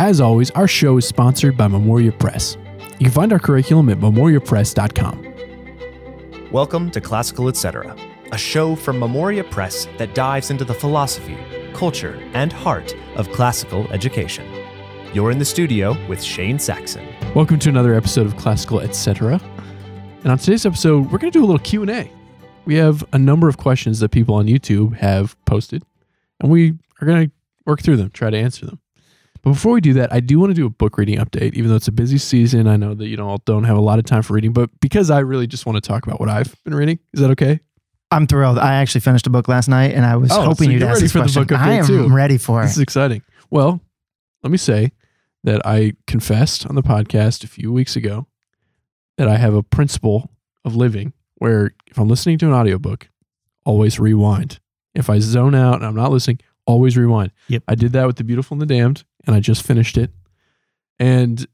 As always, our show is sponsored by Memoria Press. You can find our curriculum at memoriapress.com. Welcome to Classical Etc., a show from Memoria Press that dives into the philosophy, culture, and heart of classical education. You're in the studio with Shane Saxon. Welcome to another episode of Classical Etc. And on today's episode, we're going to do a little Q&A. We have a number of questions that people on YouTube have posted, and we are going to work through them, try to answer them. But before we do that, I do want to do a book reading update. Even though it's a busy season, I know that you all don't have a lot of time for reading, but because I really just want to talk about what I've been reading, is that okay? I'm thrilled. I actually finished a book last night, and I was Oh, hoping so you'd ask this question. I am too. ready for it. This is exciting. Well, let me say that I confessed on the podcast a few weeks ago that I have a principle of living where if I'm listening to an audiobook, always rewind. If I zone out and I'm not listening, always rewind. Yep. I did that with The Beautiful and the Damned, and I just finished it. And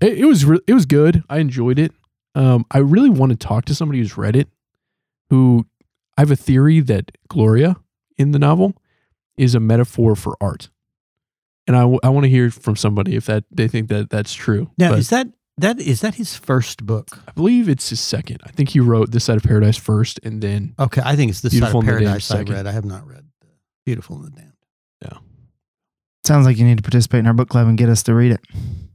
it, it was re- it was good. I enjoyed it. Um, I really want to talk to somebody who's read it. Who I have a theory that Gloria in the novel is a metaphor for art, and I, w- I want to hear from somebody if that they think that that's true. Now, But is that that is that his first book? I believe it's his second. I think he wrote This Side of Paradise first, and then Okay, I think it's the Beautiful Side of Paradise I read. I have not read Beautiful and the Damned. Sounds like you need to participate in our book club and get us to read it.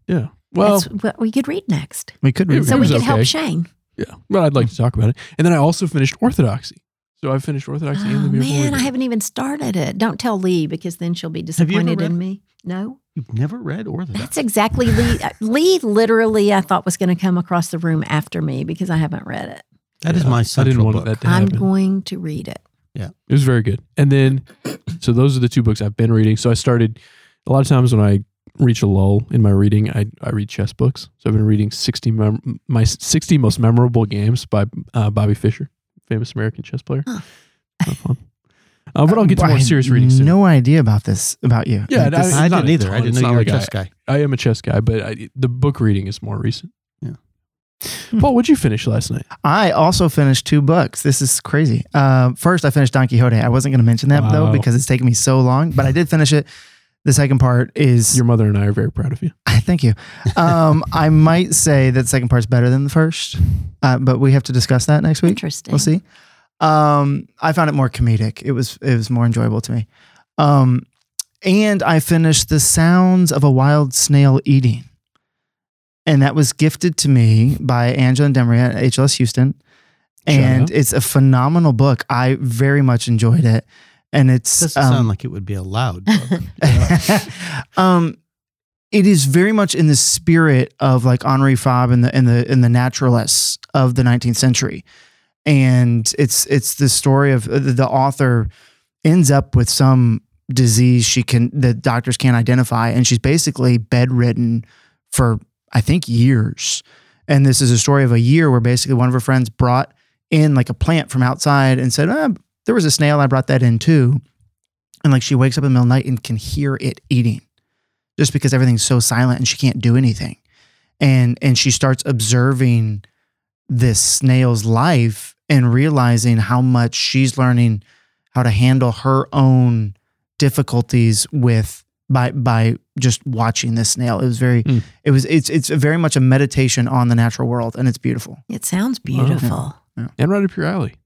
yeah. Well, That's what we could read next. We could read it So we was could help. Shane. yeah. But I'd like to talk about it. And then I also finished Orthodoxy. So I finished Orthodoxy and Oh, the Beautiful. man, and I haven't even started it. Don't tell Lee because then she'll be you ever disappointed in read me. No, You've never read Orthodox? that's exactly Lee. uh, Lee literally, I thought was going to come across the room after me because I haven't read it. That is Yeah, my I central didn't want book. that to I'm happen. going to read it. Yeah. It was very good. And then, so those are the two books I've been reading. So I started a lot of times when I reach a lull in my reading, I, I read chess books. So I've been reading 60 mem- my 60 most memorable games by uh, Bobby Fischer, famous American chess player. Huh. Fun. Uh, but I'll get to I more had serious reading soon. No idea about this about you. Yeah, Like, this- I- I didn't a either. ton. I didn't It's know you were a like I- chess guy. I am a chess guy, but I, the book reading is more recent. Yeah. Paul, what'd you finish last night? I also finished two books. This is crazy. Uh, first, I finished Don Quixote. I wasn't going to mention that Wow. though because it's taken me so long, but I did finish it. The second part is Your mother and I are very proud of you. Thank you. Um, I might say that the second part's better than the first, uh, but we have to discuss that next week. Interesting. We'll see. Um, I found it more comedic. It was it was more enjoyable to me. Um, and I finished The Sounds of a Wild Snail Eating. And that was gifted to me by Angela and Demery at HLS Houston. And it's a phenomenal book. I very much enjoyed it. And it's Doesn't um, sound like it would be a loud book. um, it is very much in the spirit of like Henri Fabre and the and the and the naturalists of the 19th century, and it's it's the story of uh, the, the author ends up with some disease she can the doctors can't identify, and she's basically bedridden for I think years. And this is a story of a year where basically one of her friends brought in like a plant from outside and said, ah, "There was a snail. I brought that in too." And like she wakes up in the middle of the night and can hear it eating just because everything's so silent and she can't do anything. And and she starts observing this snail's life and realizing how much she's learning how to handle her own difficulties with by by just watching this snail. It was very Mm. it was it's it's very much a meditation on the natural world and it's beautiful. It sounds beautiful. Yeah, And right up your alley.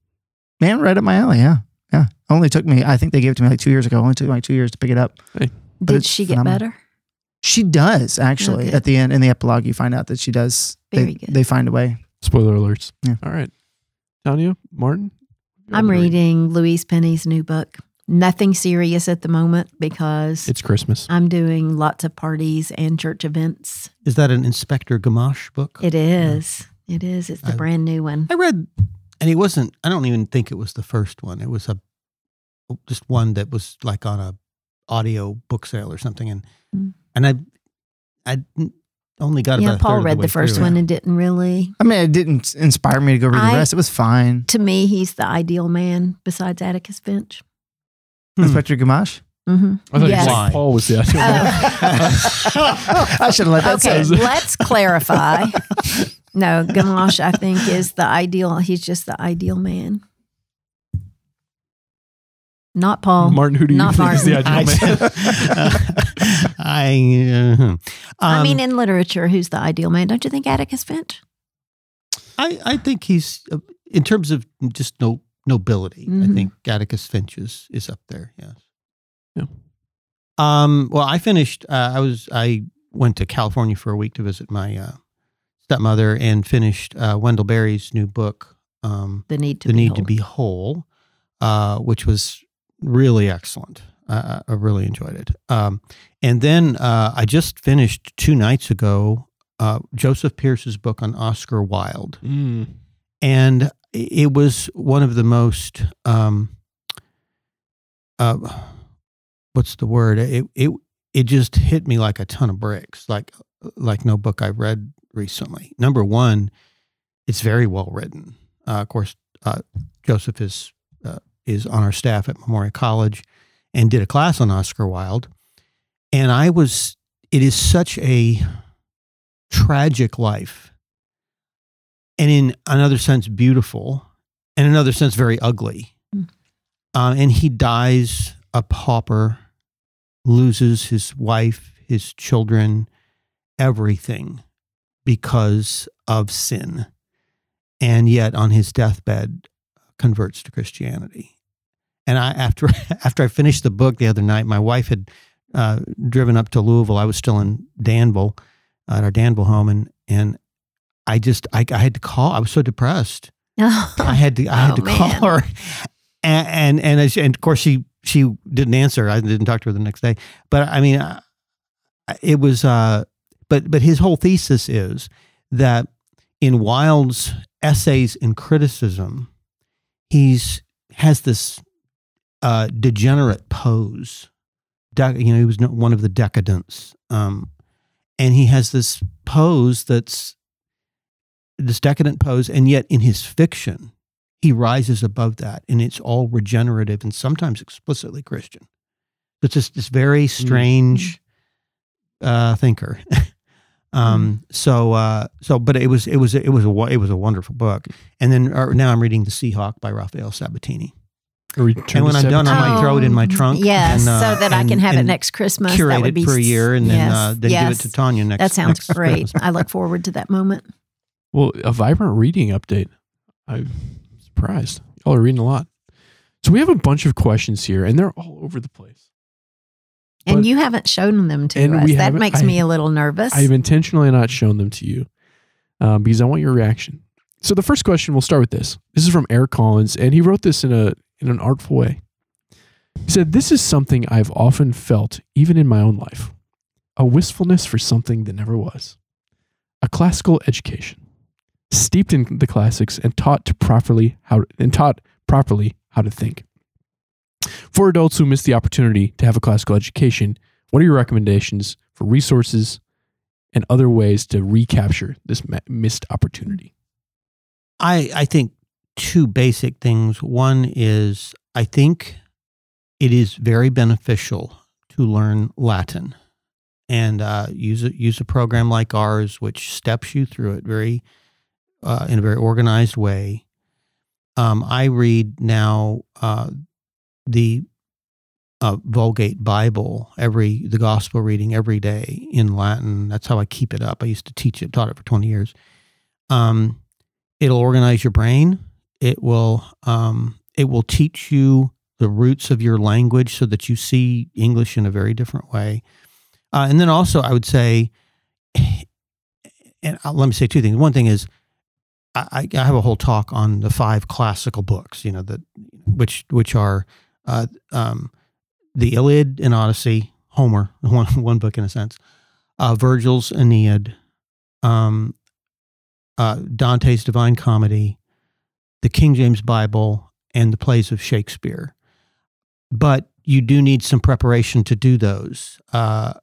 Man, right up my alley, yeah. Yeah. Only took me I think they gave it to me like 2 years ago. Only took me like 2 years to pick it up. But Did she get phenomenal. better? She does actually. good. At the end, in the epilogue, you find out that she does. Very they, good. They find a way. Spoiler alerts. Yeah. All right. Tanya, Martin? Y'all I'm been reading Louise Penny's new book. Nothing serious at the moment because It's Christmas. I'm doing lots of parties and church events. Is that an Inspector Gamache book? It is. It is. It's the I- brand new one. I read, and it wasn't. I don't even think it was the first one. It was a just one that was like on a audio book sale or something, and Mm. and I I only got Yeah, about a Paul third read the, the way first through. one and didn't really. I mean, it didn't inspire me to go read the rest. It was fine. To me, he's the ideal man besides Atticus Finch. Hmm. Inspector Gamache. Mm-hmm. I thought Yes. you Why? said Paul was the ideal. idea. I should have let that Okay, say. let's clarify. No, Gamache, I think, is the ideal. He's just the ideal man. Not Paul. Martin, who do you Not think is the Martin. ideal man? I, uh, I um, mean, in literature, who's the ideal man? Don't you think Atticus Finch? I, I think he's uh, in terms of just no nobility. I Mhm. think Atticus Finch is is up there. Yes. Yeah. Um. Well, I finished. Uh, I was. I went to California for a week to visit my uh, stepmother and finished uh, Wendell Berry's new book, um, The need to "The be Need whole. to Be Whole," uh, which was really excellent. Uh, I really enjoyed it. Um, and then uh, I just finished two nights ago uh, Joseph Pearce's book on Oscar Wilde Mm. and it was one of the most um uh what's the word it it it just hit me like a ton of bricks like like no book i've read recently. Number one it's very well written. Uh, of course uh, joseph is uh, is on our staff at memoria college and did a class on oscar wilde. And i was it is such a tragic life. And in another sense beautiful. And in another sense very ugly. Mm. uh, and he dies a pauper loses his wife his children everything because of sin and yet on his deathbed converts to christianity and i after after i finished the book the other night my wife had uh, driven up to louisville i was still in danville at our danville home and and I just I, I had to call. I was so depressed. I had to I had Oh, to man. call her, and and and, as- and of course she she didn't answer. I didn't talk to her the next day. But I mean, it was. Uh, but but his whole thesis is that in Wilde's essays and criticism, he's has this uh, degenerate pose. De- you know, he was one of the decadents, um, and he has this pose that's this decadent pose, and yet in his fiction, he rises above that, and it's all regenerative and sometimes explicitly Christian. It's just this very strange uh, thinker. um, so, uh, so, but it was, it was, it was a, it was a wonderful book. And then uh, now I'm reading The Seahawk by Rafael Sabatini. And when I'm done, I might throw it in my trunk. Oh, Yes, and, uh, so that I can have it next Christmas. Curate that would it be for a s- year, and then yes, uh, then yes. give it to Tanya next. That sounds next great. Christmas. I look forward to that moment. Well, a vibrant reading update. I'm surprised. Y'all are reading a lot. So we have a bunch of questions here, and they're all over the place. And But- you haven't shown them to us. That makes I- me a little nervous. I've intentionally not shown them to you um, because I want your reaction. So the first question, we'll start with this. This is from Eric Collins, and he wrote this in a in an artful way. He said, "This is something I've often felt, even in my own life, a wistfulness for something that never was, a classical education, steeped in the classics and taught to properly how and taught properly how to think. For adults who miss the opportunity to have a classical education, what are your recommendations for resources and other ways to recapture this missed opportunity. I, I think two basic things. One is I think it is very beneficial to learn Latin and uh, use a, use a program like ours, which steps you through it very uh, in a very organized way. Um, I read now uh, the uh, Vulgate Bible every the Gospel reading every day in Latin. That's how I keep it up. I used to teach it, taught it for twenty years. Um, it'll organize your brain. It will um, it will teach you the roots of your language so that you see English in a very different way. Uh, and then also, I would say, and let me say two things. One thing is, I, I have a whole talk on the five classical books. You know that which which are uh, um, the Iliad and Odyssey, Homer, one one book in a sense, uh, Virgil's Aeneid, um, uh, Dante's Divine Comedy, the King James Bible, and the plays of Shakespeare. But you do need some preparation to do those. Uh,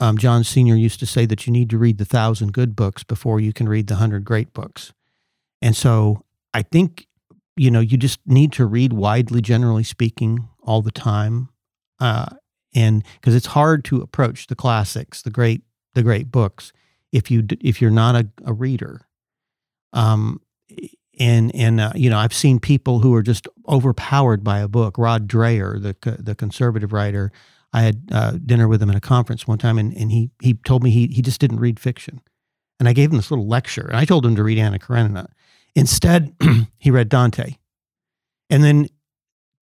um, John Senior used to say that you need to read the thousand good books before you can read the hundred great books. And so I think you know you just need to read widely, generally speaking, all the time, uh, and because it's hard to approach the classics, the great the great books, if you if you're not a, a reader. Um, and and uh, you know I've seen people who are just overpowered by a book. Rod Dreher, the the conservative writer, I had uh, dinner with him at a conference one time, and, and he he told me he he just didn't read fiction, and I gave him this little lecture, and I told him to read Anna Karenina. Instead, he read Dante, and then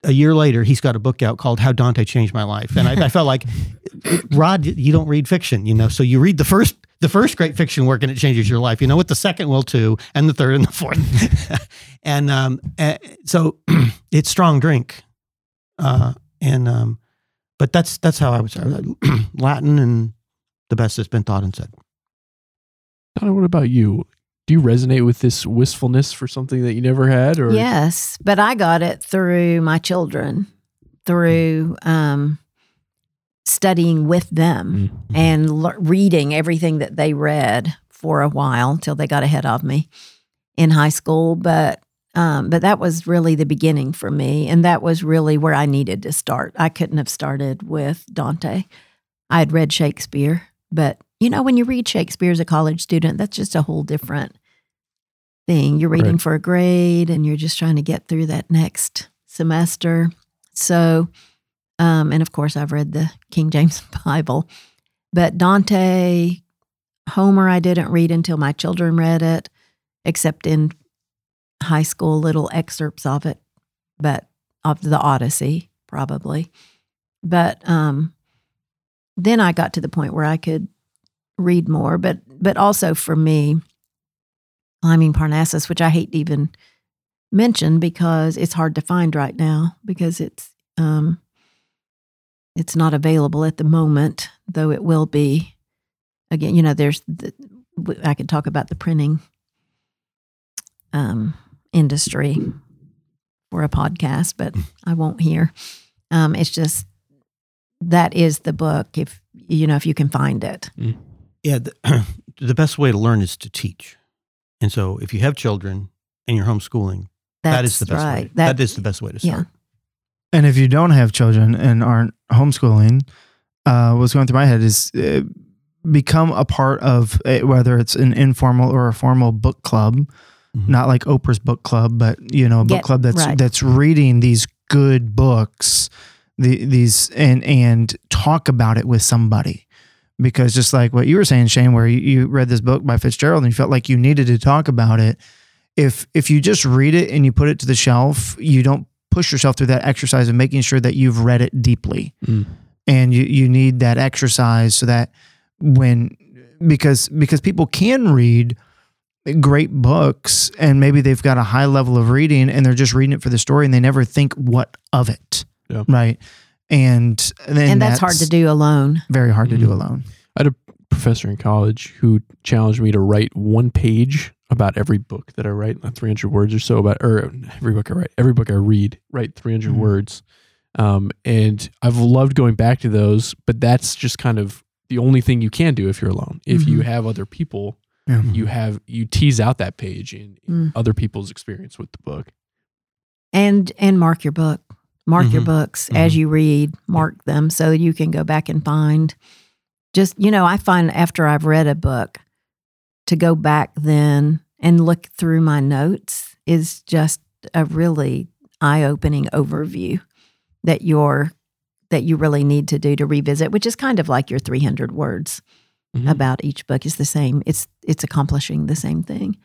a year later, he's got a book out called "How Dante Changed My Life," and I, I felt like, Rod, you don't read fiction, you know, so you read the first the first great fiction work and it changes your life. You know what? The second will too, and the third and the fourth. and um, so it's strong drink, uh, and um, but that's that's how I would say Latin and the best that's been thought and said. Donna, what about you? Do you resonate with this wistfulness for something that you never had? Or Yes, but I got it through my children, through um, studying with them Mm. and le- reading everything that they read for a while till they got ahead of me in high school. But um, but that was really the beginning for me, and that was really where I needed to start. I couldn't have started with Dante. I had read Shakespeare, but you know, when you read Shakespeare as a college student, that's just a whole different thing. You're reading Right. for a grade, and you're just trying to get through that next semester. So, um, and of course, I've read the King James Bible, but Dante, Homer, I didn't read until my children read it, except in high school, little excerpts of it, but of the Odyssey, probably. But um, then I got to the point where I could read more, but but also for me, climbing Parnassus, which I hate to even mention because it's hard to find right now because it's um, it's not available at the moment, though it will be. Again, you know, there's the, I could talk about the printing um, industry for a podcast, but I won't here. Um, it's just that is the book if you know if you can find it. Yeah, the, the best way to learn is to teach, and so if you have children and you're homeschooling, That's that is the best right. way. That, that is the best way to yeah. start. And if you don't have children and aren't homeschooling, uh, what's going through my head is uh, become a part of a, whether it's an informal or a formal book club, Mhm. not like Oprah's book club, but you know, a book Get- club that's right. that's reading these good books, the, these and and talk about it with somebody. Because just like what you were saying, Shane, where you, you read this book by Fitzgerald and you felt like you needed to talk about it. If if you just read it and you put it to the shelf, you don't push yourself through that exercise of making sure that you've read it deeply. Mm. And you, you need that exercise so that when because because people can read great books and maybe they've got a high level of reading and they're just reading it for the story and they never think what of it. Yeah. Right. And then and that's, hard to do alone. Very hard to do alone. I had a professor in college who challenged me to write one page about every book that I write, like 300 words or so about, or every book I write, every book I read, write 300 Mhm. words. Um, and I've loved going back to those, but that's just kind of the only thing you can do if you're alone. If you Mhm. have other people, Yeah. you have, you tease out that page in, in Mm. other people's experience with the book. and and mark your book mark your Mhm. books as you read mark them so you can go back and find just you know i find after i've read a book to go back then and look through my notes is just a really eye-opening overview that you're that you really need to do to revisit which is kind of like your 300 words Mhm. about each book is the same it's it's accomplishing the same thing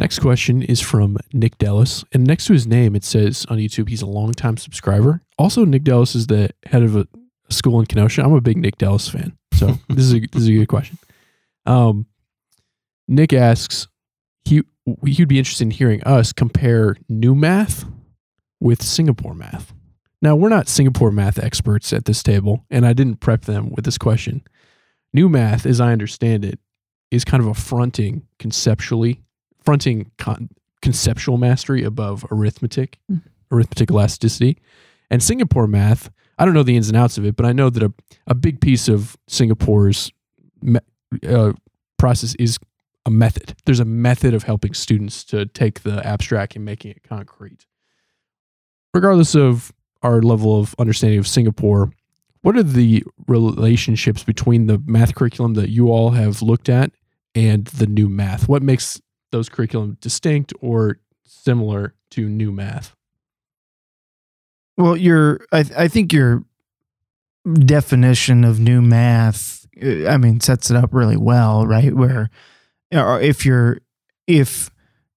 Next question is from Nick Dallas. And next to his name, it says on YouTube, he's a longtime subscriber. Also, Nick Dallas is the head of a, school in Kenosha. I'm a big Nick Dallas fan. So this is a, this is a good question. Um, Nick asks, he, he'd be interested in hearing us compare new math with Singapore math. Now, we're not Singapore math experts at this table, and I didn't prep them with this question. New math, as I understand it, is kind of affronting conceptually fronting con- conceptual mastery above arithmetic, Mm. arithmetic elasticity. And Singapore math, I don't know the ins and outs of it, but I know that a, a big piece of Singapore's me- uh, process is a method. There's a method of helping students to take the abstract and making it concrete. Regardless of our level of understanding of Singapore, what are the relationships between the math curriculum that you all have looked at and the new math? What makes those curriculum distinct or similar to new math? Well, you're. I, I think you're definition of new math, uh, I mean, sets it up really well, right? Where if you're if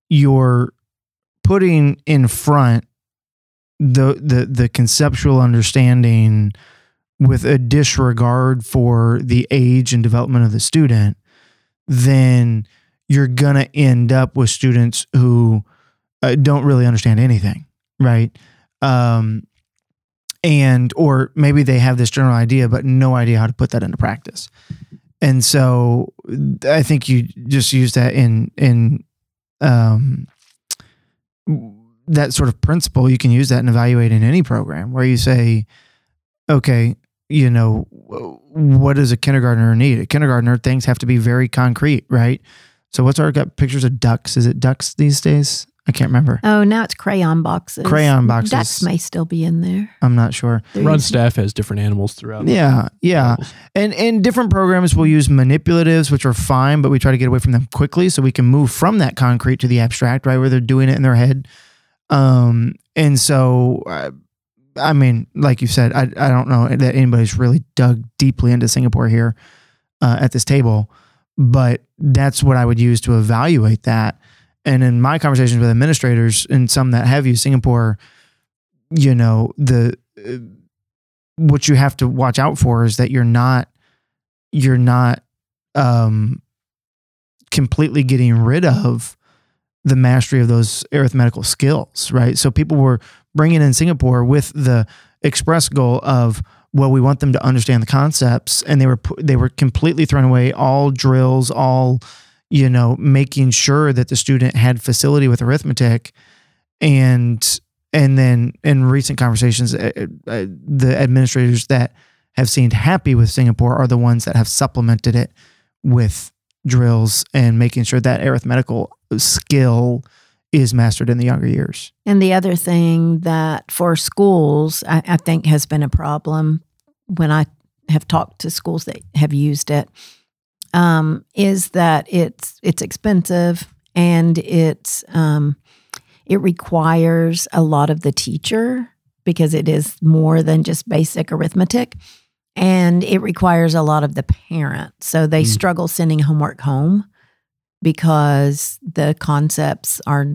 you're putting in front the the the conceptual understanding with a disregard for the age and development of the student, then you're going to end up with students who uh, don't really understand anything, right? Um, and or maybe they have this general idea but no idea how to put that into practice. And so I think you just use that in in um, that sort of principle. You can use that and evaluate in any program where you say, okay, you know, what does a kindergartner need? A kindergartner, things have to be very concrete, right? So what's our got pictures of ducks? Is it ducks these days? I can't remember. Oh, now it's crayon boxes. Crayon boxes. Ducks may still be in there. I'm not sure. They're Run staff has different animals throughout. Yeah, yeah. levels. And and different programs will use manipulatives, which are fine, but we try to get away from them quickly so we can move from that concrete to the abstract, right, where they're doing it in their head. Um, and so, uh, I mean, like you said, I I don't know that anybody's really dug deeply into Singapore here uh, at this table, but that's what I would use to evaluate that. And in my conversations with administrators and some that have used Singapore, you know, the uh, what you have to watch out for is that you're not you're not um completely getting rid of the mastery of those arithmetical skills right so people were bringing in singapore with the express goal of well we want them to understand the concepts and they were they were completely thrown away all drills all you know making sure that the student had facility with arithmetic. And and then in recent conversations, uh, uh, the administrators that have seemed happy with Singapore are the ones that have supplemented it with drills and making sure that arithmetical skill is mastered in the younger years. And the other thing that for schools, I, I think has been a problem when I have talked to schools that have used it, um, is that it's it's expensive and it's um, it requires a lot of the teacher because it is more than just basic arithmetic. And it requires a lot of the parent. So they Mm. struggle sending homework home because the concepts are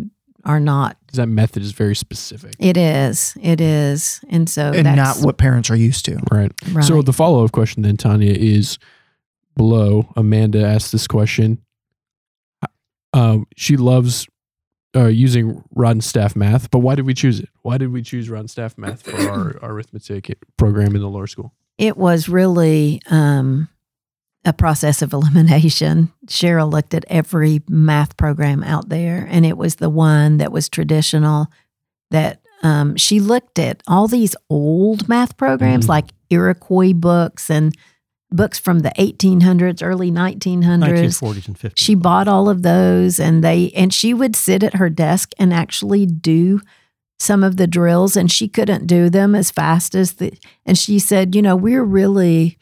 are not 'Cause That method is very specific. it is. It is. And so and not what parents are used to. Right. right. So the follow up question then, Tanya, is below. Amanda asked this question. Um, she loves uh, using Rod Staff Math, but why did we choose it? Why did we choose Rod Staff Math for our, our arithmetic program in the lower school? it was really um, a process of elimination. Cheryl looked at every math program out there, and it was the one that was traditional. That um, she looked at all these old math programs, Mhm. like Iroquois books and books from the 1800s, early 1900s. 1940s and 50s. she bought all of those and they and she would sit at her desk and actually do some of the drills and she couldn't do them as fast as the and she said you know we're really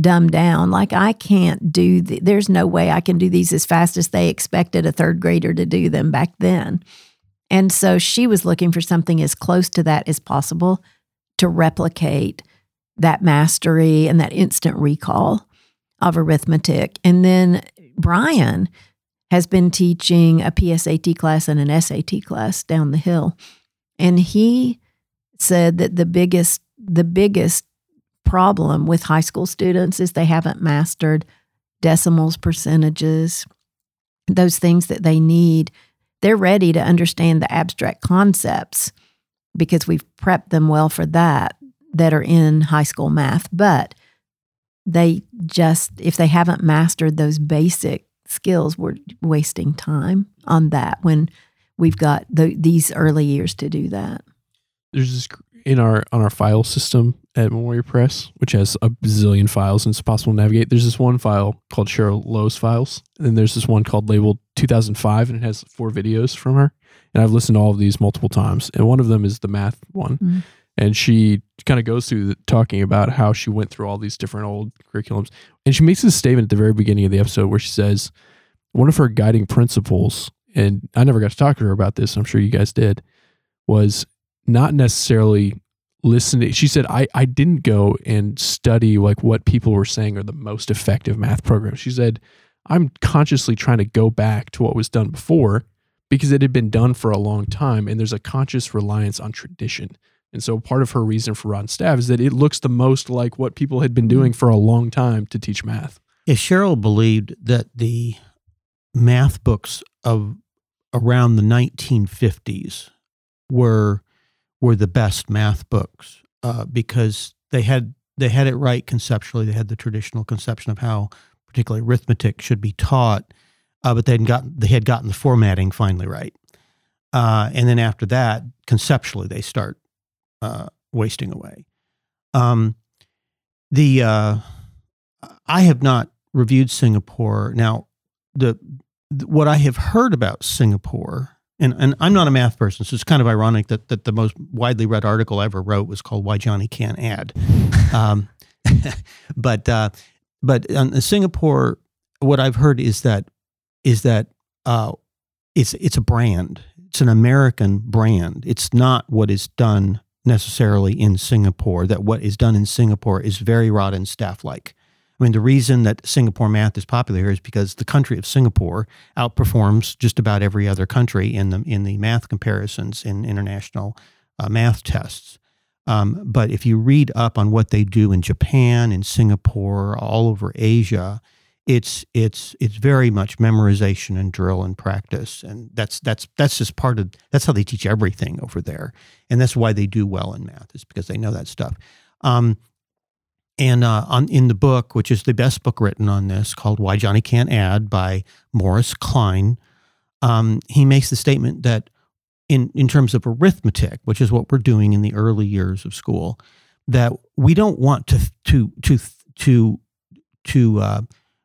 dumbed down. Like i can't do the, there's no way i can do these as fast as they expected a third grader to do them back then. And so she was looking for something as close to that as possible to replicate that mastery and that instant recall of arithmetic. And then brian has been teaching a PSAT class and an SAT class down the hill. And he said that the biggest the biggest problem with high school students is they haven't mastered decimals, percentages, those things that they need. They're ready to understand the abstract concepts because we've prepped them well for that that are in high school math, but they just if they haven't mastered those basic skills we're wasting time on that when we've got the, these early years to do that There's this in our on our file system at Memoria Press, which has a bazillion files and it's possible to navigate. There's this one file called Cheryl Lowe's files, and then there's this one called labeled 2005, and it has four videos from her. And I've listened to all of these multiple times, and one of them is the math one. Mhm. And she kind of goes through the, talking about how she went through all these different old curriculums, and she makes this statement at the very beginning of the episode where she says one of her guiding principles, and I never got to talk to her about this. I'm sure you guys did, was not necessarily listening. She said, I, I didn't go and study like what people were saying are the most effective math programs. She said, I'm consciously trying to go back to what was done before because it had been done for a long time and there's a conscious reliance on tradition. And so part of her reason for Rod and Staff is that it looks the most like what people had been doing mm-hmm. for a long time to teach math. If Cheryl believed that the math books of around the 1950s were were the best math books uh, because they had they had it right conceptually. They had the traditional conception of how particularly arithmetic should be taught, uh, but they had gotten they had gotten the formatting finally right. Uh, and then after that, conceptually, they start uh, wasting away. Um, the uh, I have not reviewed Singapore. Now, the, the what I have heard about Singapore and and I'm not a math person, so it's kind of ironic that that the most widely read article I ever wrote was called "Why Johnny Can't Add." Um, but uh, but in Singapore, what I've heard is that is that uh, it's it's a brand. It's an American brand. It's not what is done necessarily in Singapore. That what is done in Singapore is very Rod and Staff like. I mean, the reason that Singapore math is popular here is because the country of Singapore outperforms just about every other country in the in the math comparisons in international uh, math tests. Um, but if you read up on what they do in Japan, in Singapore, all over Asia, it's it's it's very much memorization and drill and practice, and that's that's that's just part of that's how they teach everything over there, and that's why they do well in math is because they know that stuff. Um, and uh, on in the book, which is the best book written on this, called "Why Johnny Can't Add" by Morris Kline, um, he makes the statement that in in terms of arithmetic, which is what we're doing in the early years of school, that we don't want to to to to to uh,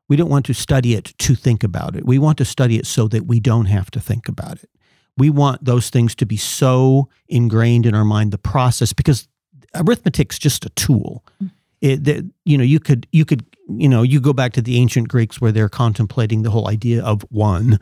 we don't want to study it to think about it. We want to study it so that we don't have to think about it. We want those things to be so ingrained in our mind, the process, because arithmetic's just a tool. Mm-hmm it, that you know you could you could you know you go back to the ancient Greeks where they're contemplating the whole idea of one,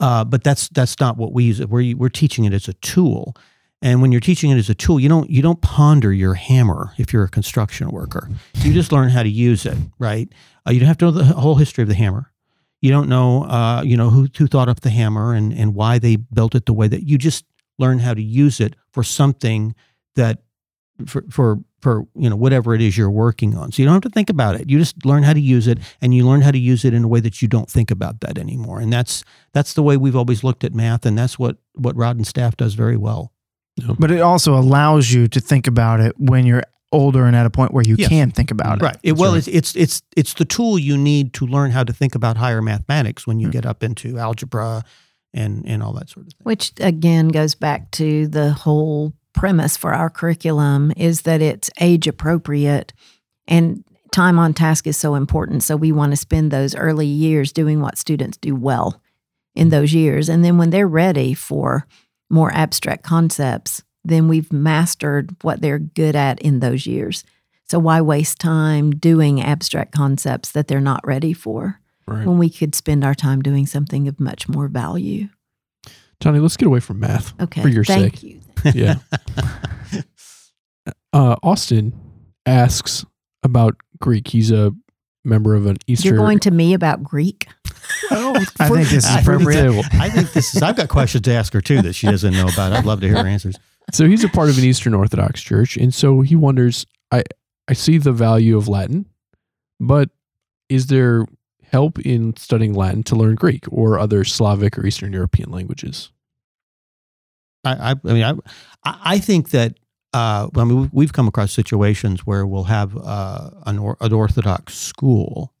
uh, but that's that's not what we use it. We're we're teaching it as a tool, and when you're teaching it as a tool, you don't you don't ponder your hammer if you're a construction worker. You just learn how to use it, right? Uh, you don't have to know the whole history of the hammer. You don't know, uh, you know, who who thought up the hammer and and why they built it the way that you just learn how to use it for something that for for for you know whatever it is you're working on. So you don't have to think about it. You just learn how to use it, and you learn how to use it in a way that you don't think about that anymore. And that's that's the way we've always looked at math, and that's what what Rod and Staff does very well. But it also allows you to think about it when you're older and at a point where you Yes. can think about it. Right. It, well, it's it's it's it's the tool you need to learn how to think about higher mathematics when you Mm. get up into algebra and and all that sort of thing. Which again goes back to the whole premise for our curriculum is that it's age appropriate and time on task is so important. So we want to spend those early years doing what students do well in those years. And then when they're ready for more abstract concepts, then we've mastered what they're good at in those years. So why waste time doing abstract concepts that they're not ready for Right. when we could spend our time doing something of much more value? Johnny, let's get away from math. Okay. For your thank sake. you. Yeah. uh, Austin asks about Greek. He's a member of an Easter. You're going to me about Greek? Well, I think this is appropriate. I think this is. I've got questions to ask her too that she doesn't know about. I'd love to hear her answers. So he's a part of an Eastern Orthodox church, and so he wonders. I I see the value of Latin, but is there help in studying Latin to learn Greek or other Slavic or Eastern European languages? I, I, mean, I, I think that. Uh, I mean, we've- come across situations where we'll have uh, an, or, an Orthodox school,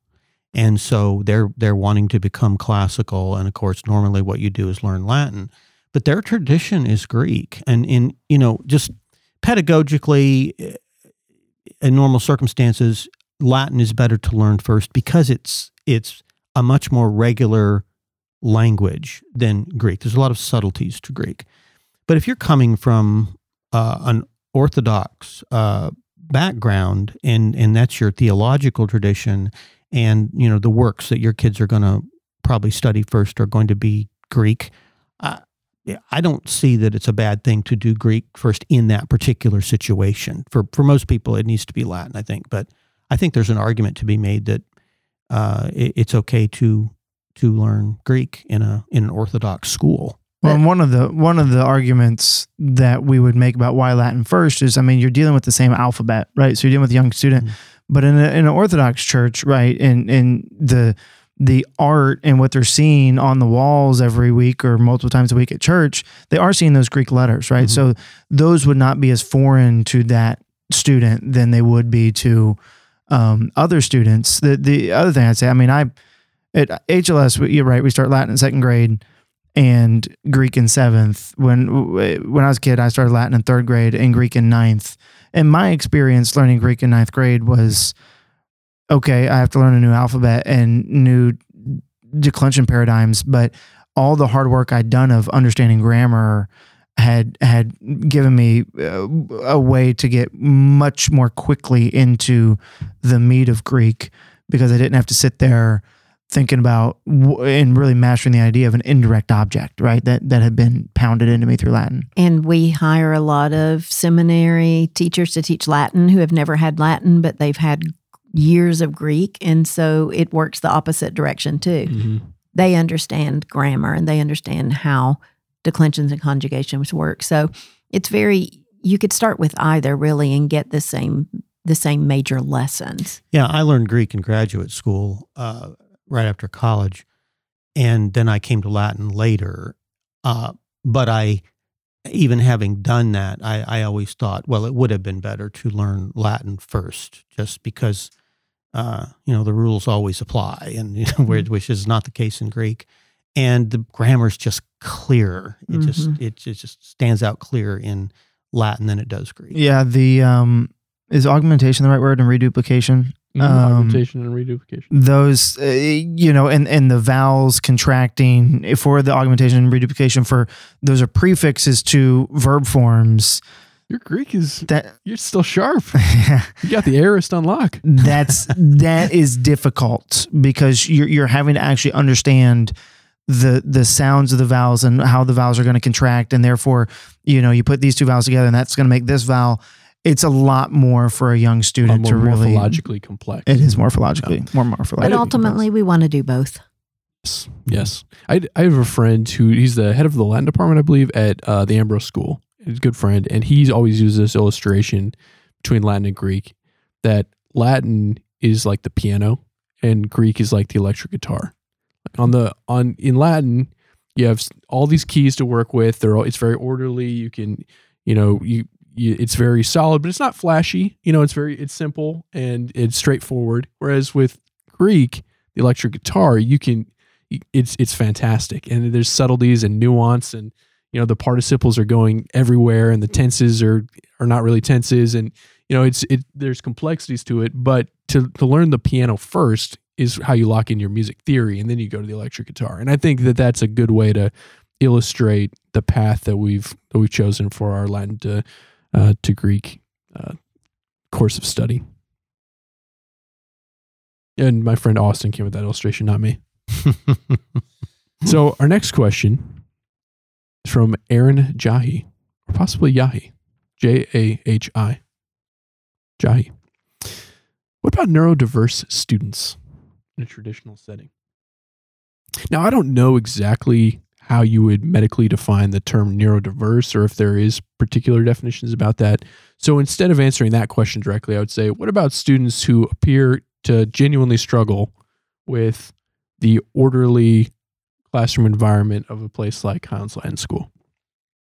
and so they're they're wanting to become classical, and of course, normally what you do is learn Latin, but their tradition is Greek, and in you know just pedagogically, eh, in normal circumstances, Latin is better to learn first because it's it's a much more regular language than Greek. There's a lot of subtleties to Greek. But if you're coming from uh, an Orthodox uh, background and and that's your theological tradition, and you know the works that your kids are going to probably study first are going to be Greek, uh, I don't see that it's a bad thing to do Greek first in that particular situation. For for most people, it needs to be Latin, I think. But I think there's an argument to be made that uh, it, it's okay to to learn Greek in a in an Orthodox school. Well, one of the one of the arguments that we would make about why Latin first is, I mean, you're dealing with the same alphabet, right? So you're dealing with a young student, Mhm. but in, a, in an Orthodox church, right, in in the the art and what they're seeing on the walls every week or multiple times a week at church, they are seeing those Greek letters, right? Mhm. So those would not be as foreign to that student than they would be to um, other students. The the other thing I'd say, I mean, I at HLS, you're right. We start Latin in second grade and Greek in seventh. When when I was a kid, I started Latin in third grade and Greek in ninth. And my experience learning Greek in ninth grade was okay. I have to learn a new alphabet and new declension paradigms, but all the hard work I'd done of understanding grammar had had given me uh, a way to get much more quickly into the meat of Greek because I didn't have to sit there thinking about w- and really mastering the idea of an indirect object, right? That that had been pounded into me through Latin. And we hire a lot of seminary teachers to teach Latin who have never had Latin, but they've had years of Greek. And so it works the opposite direction too. Mhm. They understand grammar and they understand how declensions and conjugations work. So it's very, you could start with either really and get the same the same major lessons. Yeah, I learned Greek in graduate school uh, right after college, and then I came to Latin later. Uh, but I, even having done that, I, I always thought, well, it would have been better to learn Latin first, just because, uh, you know, the rules always apply, and you know, where- which is not the case in Greek, and the grammar's just clearer. It just it, it just stands out clear in Latin than it does Greek. Yeah, the um is augmentation the right word and reduplication? Mhm. Um, Augmentation and reduplication. Those uh, you know, and and the vowels contracting for the augmentation and reduplication for those are prefixes to verb forms. Your Greek is That you're still sharp. You got the aorist on lock. that's that is difficult because you're you're having to actually understand the the sounds of the vowels and how the vowels are going to contract and therefore you know you put these two vowels together and that's going to make this vowel it's a lot more for a young student more to really morphologically complex. it is morphologically more morphologically But ultimately, we want to do both. Yes. Yes. I, I have a friend who he's the head of the Latin department, I believe, at uh, the Ambrose School. He's a good friend. And he's always used this illustration between Latin and Greek that Latin is like the piano and Greek is like the electric guitar. On the on in Latin, you have all these keys to work with. They're all, it's very orderly. You can, you know, you, you it's very solid, but it's not flashy. You know, it's very it's simple and it's straightforward. Whereas with Greek, the electric guitar, you can it's it's fantastic and there's subtleties and nuance and you know the participles are going everywhere and the tenses are are not really tenses and you know it's it there's complexities to it but to to learn the piano first is how you lock in your music theory and then you go to the electric guitar. And i think that that's a good way to illustrate the path that we've that we've chosen for our latin to uh, to greek uh, course of study. And my friend austin came with that illustration not me. So our next question is from Aaron Jahi, or possibly Yahi, J A H I, Jahi. What about neurodiverse students in a traditional setting? Now, I don't know exactly how you would medically define the term neurodiverse or if there is particular definitions about that. So instead of answering that question directly, I would say, what about students who appear to genuinely struggle with the orderly classroom environment of a place like Highlands Latin School.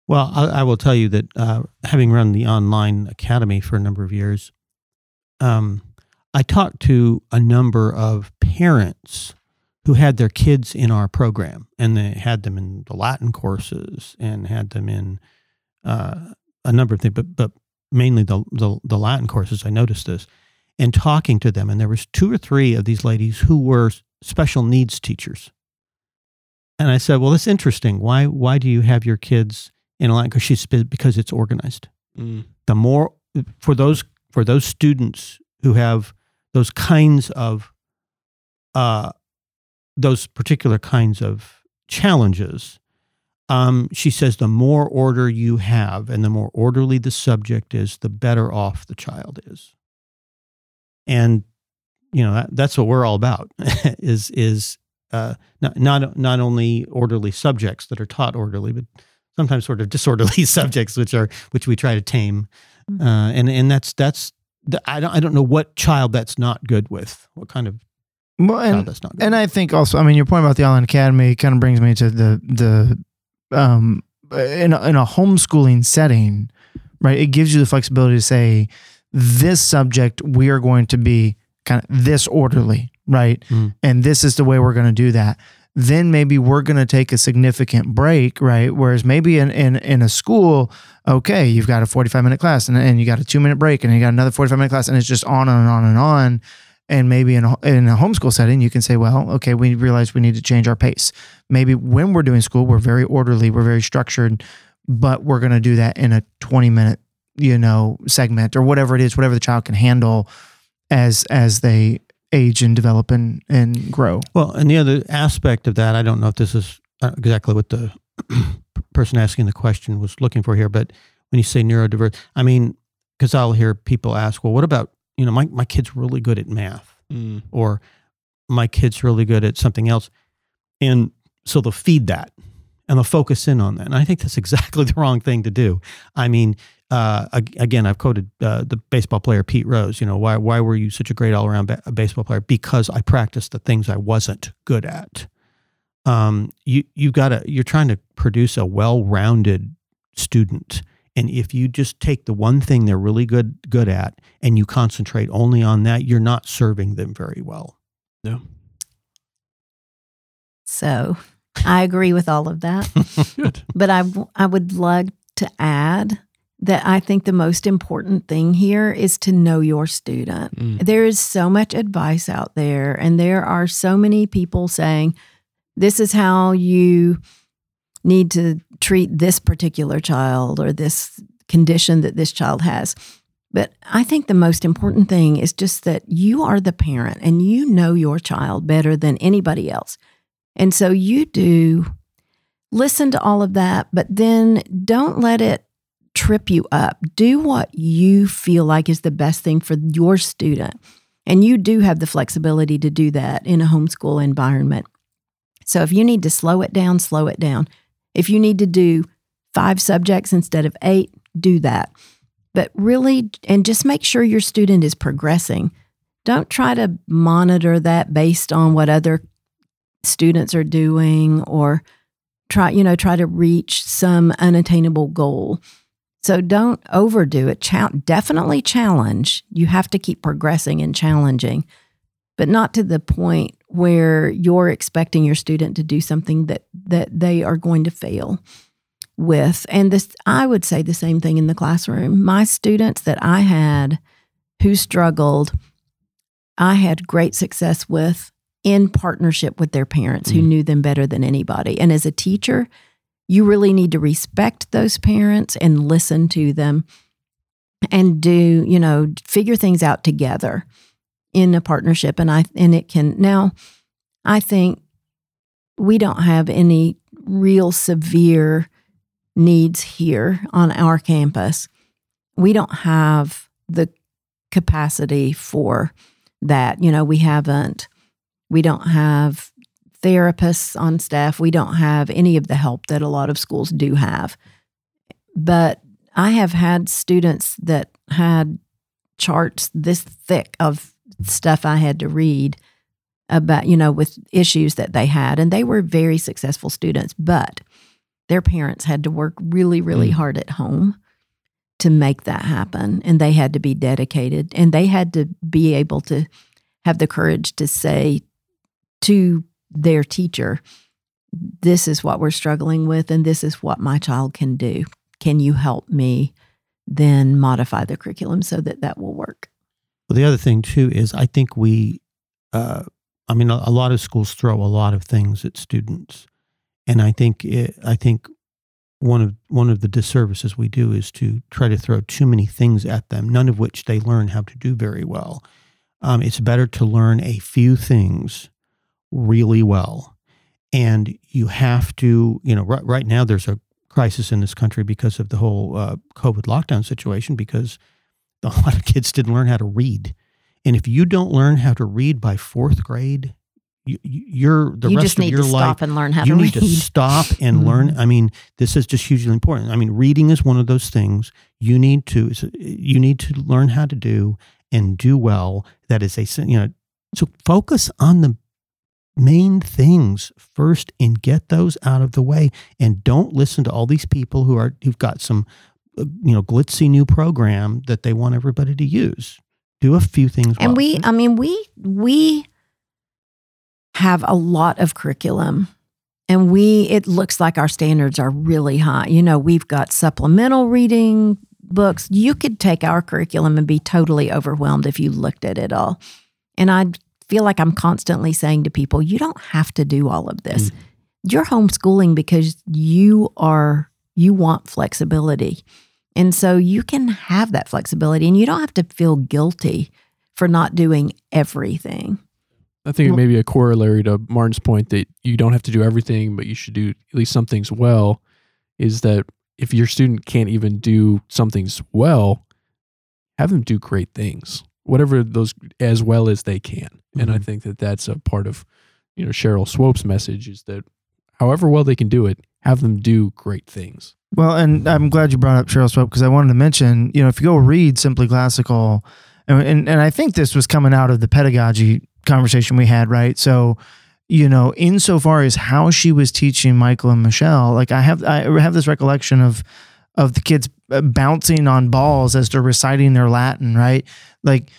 Well, I, I will tell you that uh, having run the online academy for a number of years, um, I talked to a number of parents who had their kids in our program, and they had them in the Latin courses and had them in uh, a number of things, but but mainly the, the the Latin courses. I noticed this, and talking to them, and there was two or three of these ladies who were special needs teachers. And I said, "Well, that's interesting. Why why do you have your kids in a line? Because she's because it's organized. The more for those for those students who have those kinds of uh, those particular kinds of challenges, Um, she says the more order you have and the more orderly the subject is, the better off the child is. And you know that, that's what we're all about is is uh, not not not only orderly subjects that are taught orderly, but sometimes sort of disorderly subjects which are which we try to tame. Mm-hmm. Uh, and and that's that's I don't I don't know what child that's not good with. What kind of Well, child and, that's not good. and I think also, I mean, your point about the Online Academy kind of brings me to the the um in a, in a homeschooling setting, right? It gives you the flexibility to say this subject we are going to be kind of this orderly, right? Mm. And this is the way we're going to do that. Then maybe we're going to take a significant break, right? Whereas maybe in, in in a school, okay, you've got a 45 minute class and, and you got a two minute break and you got another 45 minute class and it's just on and on and on. And maybe in a, in a homeschool setting, you can say, well, okay, we realize we need to change our pace. Maybe when we're doing school, we're very orderly, we're very structured, but we're going to do that in a 20 minute, you know, segment or whatever it is, whatever the child can handle as as they age and develop and and grow. Well, and the other aspect of that, I don't know if this is uh, exactly what the person asking the question was looking for here, but when you say neurodiverse, I mean, because I'll hear people ask, well, what about, you know, my, my kid's really good at math Mm. or my kid's really good at something else. And so they'll feed that and they'll focus in on that. And I think that's exactly the wrong thing to do. I mean, uh, again, I've quoted uh, the baseball player Pete Rose. You know, why why were you such a great all around ba- baseball player? Because I practiced the things I wasn't good at. Um, you you got to you're trying to produce a well rounded student, and if you just take the one thing they're really good good at and you concentrate only on that, you're not serving them very well. No. So I agree with all of that. Good. But I, w- I would like to add that I think the most important thing here is to know your student. Mm. There is so much advice out there, and there are so many people saying, this is how you need to treat this particular child or this condition that this child has. But I think the most important thing is just that you are the parent and you know your child better than anybody else. And so you do listen to all of that, but then don't let it trip you up. Do what you feel like is the best thing for your student. And you do have the flexibility to do that in a homeschool environment. So if you need to slow it down, slow it down. If you need to do five subjects instead of eight, do that. But really, and just make sure your student is progressing. Don't try to monitor that based on what other students are doing or try, you know, try to reach some unattainable goal. So don't overdo it. Cha- definitely challenge. You have to keep progressing and challenging, but not to the point where you're expecting your student to do something that that they are going to fail with. And this I would say the same thing in the classroom. My students that I had who struggled, I had great success with in partnership with their parents who Mm. knew them better than anybody. And as a teacher, you really need to respect those parents and listen to them and do, you know, figure things out together in a partnership. And I and it can now I think we don't have any real severe needs here on our campus. We don't have the capacity for that. You know, we haven't, we don't have therapists on staff. We don't have any of the help that a lot of schools do have. But I have had students that had charts this thick of stuff I had to read about, you know, with issues that they had. And they were very successful students, but their parents had to work really, really Mm. hard at home to make that happen. And they had to be dedicated and they had to be able to have the courage to say to their teacher, this is what we're struggling with, and this is what my child can do. Can you help me then modify the curriculum so that that will work? Well, the other thing too is I think we, uh, I mean, a, a lot of schools throw a lot of things at students, and I think it, I think one of one of the disservices we do is to try to throw too many things at them, none of which they learn how to do very well. Um, it's better to learn a few things really well and you have to, you know, right, right now there's a crisis in this country because of the whole uh, COVID lockdown situation because a lot of kids didn't learn how to read. And if you don't learn how to read by fourth grade, you, you're the you rest just of need your to life stop and learn how you to need read. to stop and learn. I mean, this is just hugely important. I mean, reading is one of those things you need to you need to learn how to do and do well. That is a you know. So focus on the main things first and get those out of the way, and don't listen to all these people who are who've got some uh, you know glitzy new program that they want everybody to use. Do a few things. and well. we i mean we we have a lot of curriculum and we it looks like our standards are really high you know we've got supplemental reading books you could take our curriculum and be totally overwhelmed if you looked at it all and i feel like i'm constantly saying to people you don't have to do all of this mm. you're homeschooling because you are you want flexibility and so you can have that flexibility and you don't have to feel guilty for not doing everything. I think it may be a corollary to Martin's point that you don't have to do everything, but you should do at least some things well. Is that if your student can't even do some things well, have them do great things, whatever those as well as they can. And I Mhm. think that that's a part of you know Cheryl Swope's message is that however well they can do it, have them do great things. Well, and I'm glad you brought up Cheryl Swope because I wanted to mention, you know, if you go read Simply Classical, and, and and I think this was coming out of the pedagogy conversation we had, right? So, you know, insofar as how she was teaching Michael and Michelle, like I have I have this recollection of of the kids uh, bouncing on balls as they're reciting their Latin, right? Like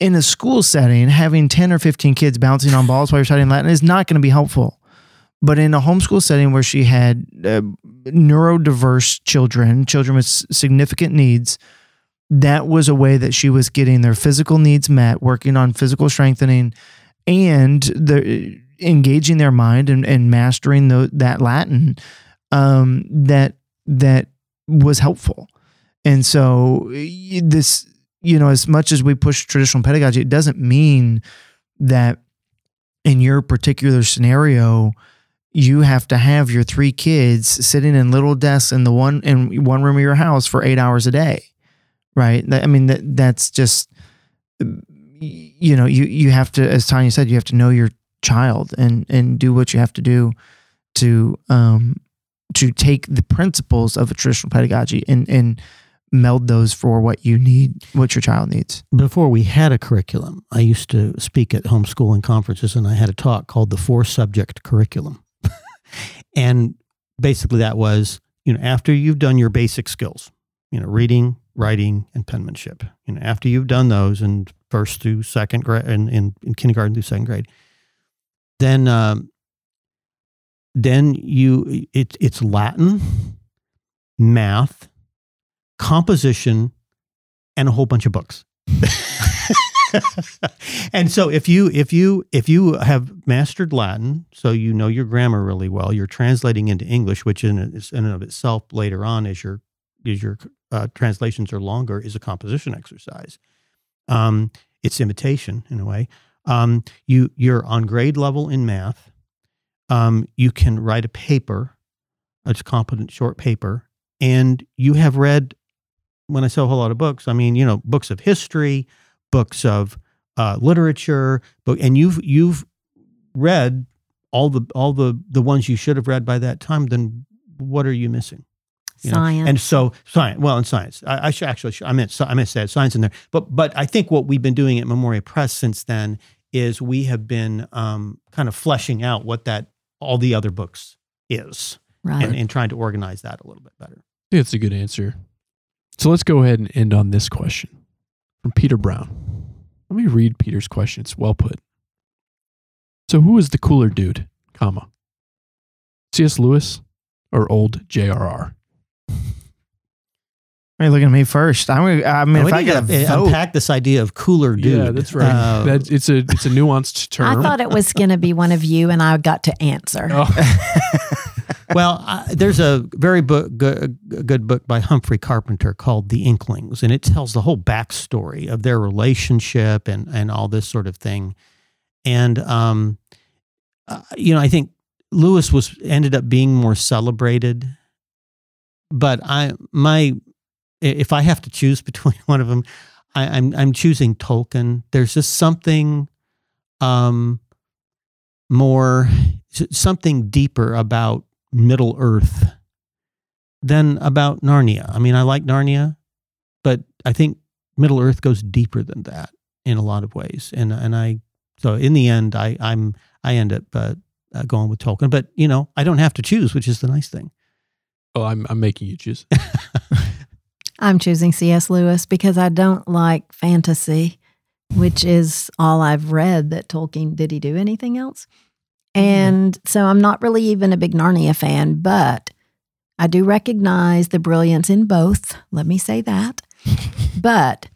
in a school setting, having 10 or 15 kids bouncing on balls while you're studying Latin is not going to be helpful. But in a homeschool setting where she had uh, neurodiverse children, children with significant needs, that was a way that she was getting their physical needs met, working on physical strengthening and the engaging their mind and, and mastering the, that Latin um, that that was helpful. And so this, you know, as much as we push traditional pedagogy, it doesn't mean that in your particular scenario, you have to have your three kids sitting in little desks in the one in one room of your house for eight hours a day, right? I mean, that that's just you know you you have to, as Tanya said, you have to know your child and and do what you have to do to um to take the principles of a traditional pedagogy and and meld those for what you need, what your child needs. before we had a curriculum, I used to speak at homeschooling conferences and I had a talk called the four subject curriculum. and basically that was, you know, after you've done your basic skills, you know, reading, writing, and penmanship, you know, after you've done those in first through second grade and in, in kindergarten through second grade, then um, then you it, it's Latin, math, composition, and a whole bunch of books. and so if you if you if you have mastered Latin, so you know your grammar really well, you're translating into English, which in, in and of itself later on as your as your uh, translations are longer is a composition exercise. Um, it's imitation in a way. Um, you you're on grade level in math. Um, you can write a paper, a competent short paper, and you have read. When I say a whole lot of books, I mean you know books of history, books of uh, literature, book, and you've you've read all the all the the ones you should have read by that time. Then what are you missing? You know, Science. And so science, well, in science, I, I should actually, I meant, I meant to add science in there. But, but I think what we've been doing at Memoria Press since then is we have been um, kind of fleshing out what that all the other books is, right. and, and trying to organize that a little bit better. I think that's a good answer. So let's go ahead and end on this question from Peter Brown. Let me read Peter's question. It's well put. So who is the cooler dude, comma? C.S. Lewis or old J.R.R.? Are you looking at me first? I'm. gonna- I mean, Now, if I need got to to vote, unpack this idea of cooler dude. Yeah, that's right. Uh, that, it's a it's a nuanced term. I thought it was going to be one of you, and I got to answer. Oh, well, I, there's a very book, good, good book by Humphrey Carpenter called The Inklings, and it tells the whole backstory of their relationship and and all this sort of thing. And um, uh, you know, I think Lewis was ended up being more celebrated, but I my if I have to choose between one of them, I, I'm I'm choosing Tolkien. There's just something um more something deeper about Middle Earth than about Narnia. I mean, I like Narnia, but I think Middle Earth goes deeper than that in a lot of ways. And and I so in the end, I I'm I end up uh, uh, going with Tolkien. But you know, I don't have to choose, which is the nice thing. Oh, I'm I'm making you choose. I'm choosing C.S. Lewis because I don't like fantasy, which is all I've read that Tolkien did he do anything else? Mm-hmm. And so I'm not really even a big Narnia fan, but I do recognize the brilliance in both. Let me say that. but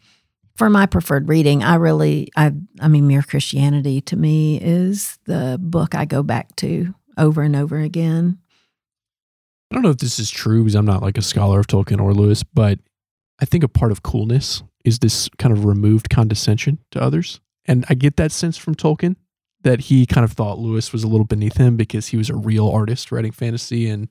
for my preferred reading, I really, I, I mean, Mere Christianity to me is the book I go back to over and over again. I don't know if this is true because I'm not like a scholar of Tolkien or Lewis, but I think a part of coolness is this kind of removed condescension to others. And I get that sense from Tolkien that he kind of thought Lewis was a little beneath him because he was a real artist writing fantasy and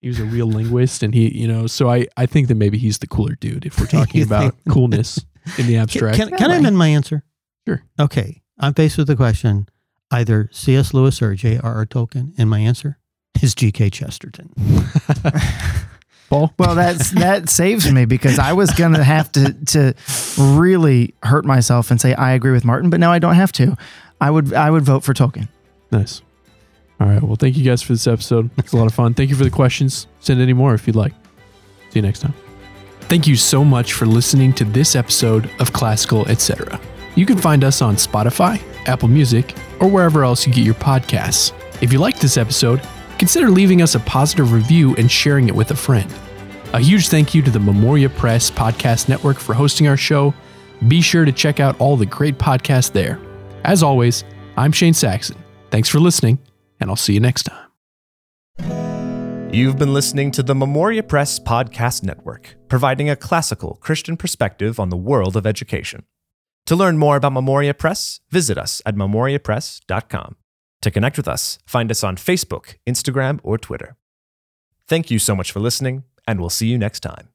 he was a real linguist and he, you know, so I, I think that maybe he's the cooler dude if we're talking about coolness in the abstract. Can, can I amend my answer? Sure. Okay. I'm faced with the question either C.S. Lewis or J.R.R. Tolkien, and my answer is G.K. Chesterton. Paul? Well, that's that saves me because I was gonna have to to really hurt myself and say I agree with Martin, but now I don't have to. I would I would vote for Tolkien. Nice. All right. Well, thank you guys for this episode. It's a lot of fun. Thank you for the questions. Send any more if you'd like. See you next time. Thank you so much for listening to this episode of Classical Etc. You can find us on Spotify, Apple Music, or wherever else you get your podcasts. If you liked this episode, consider leaving us a positive review and sharing it with a friend. A huge thank you to the Memoria Press Podcast Network for hosting our show. Be sure to check out all the great podcasts there. As always, I'm Shane Saxon. Thanks for listening, and I'll see you next time. You've been listening to the Memoria Press Podcast Network, providing a classical Christian perspective on the world of education. To learn more about Memoria Press, visit us at memoriapress.com. To connect with us, find us on Facebook, Instagram, or Twitter. Thank you so much for listening, and we'll see you next time.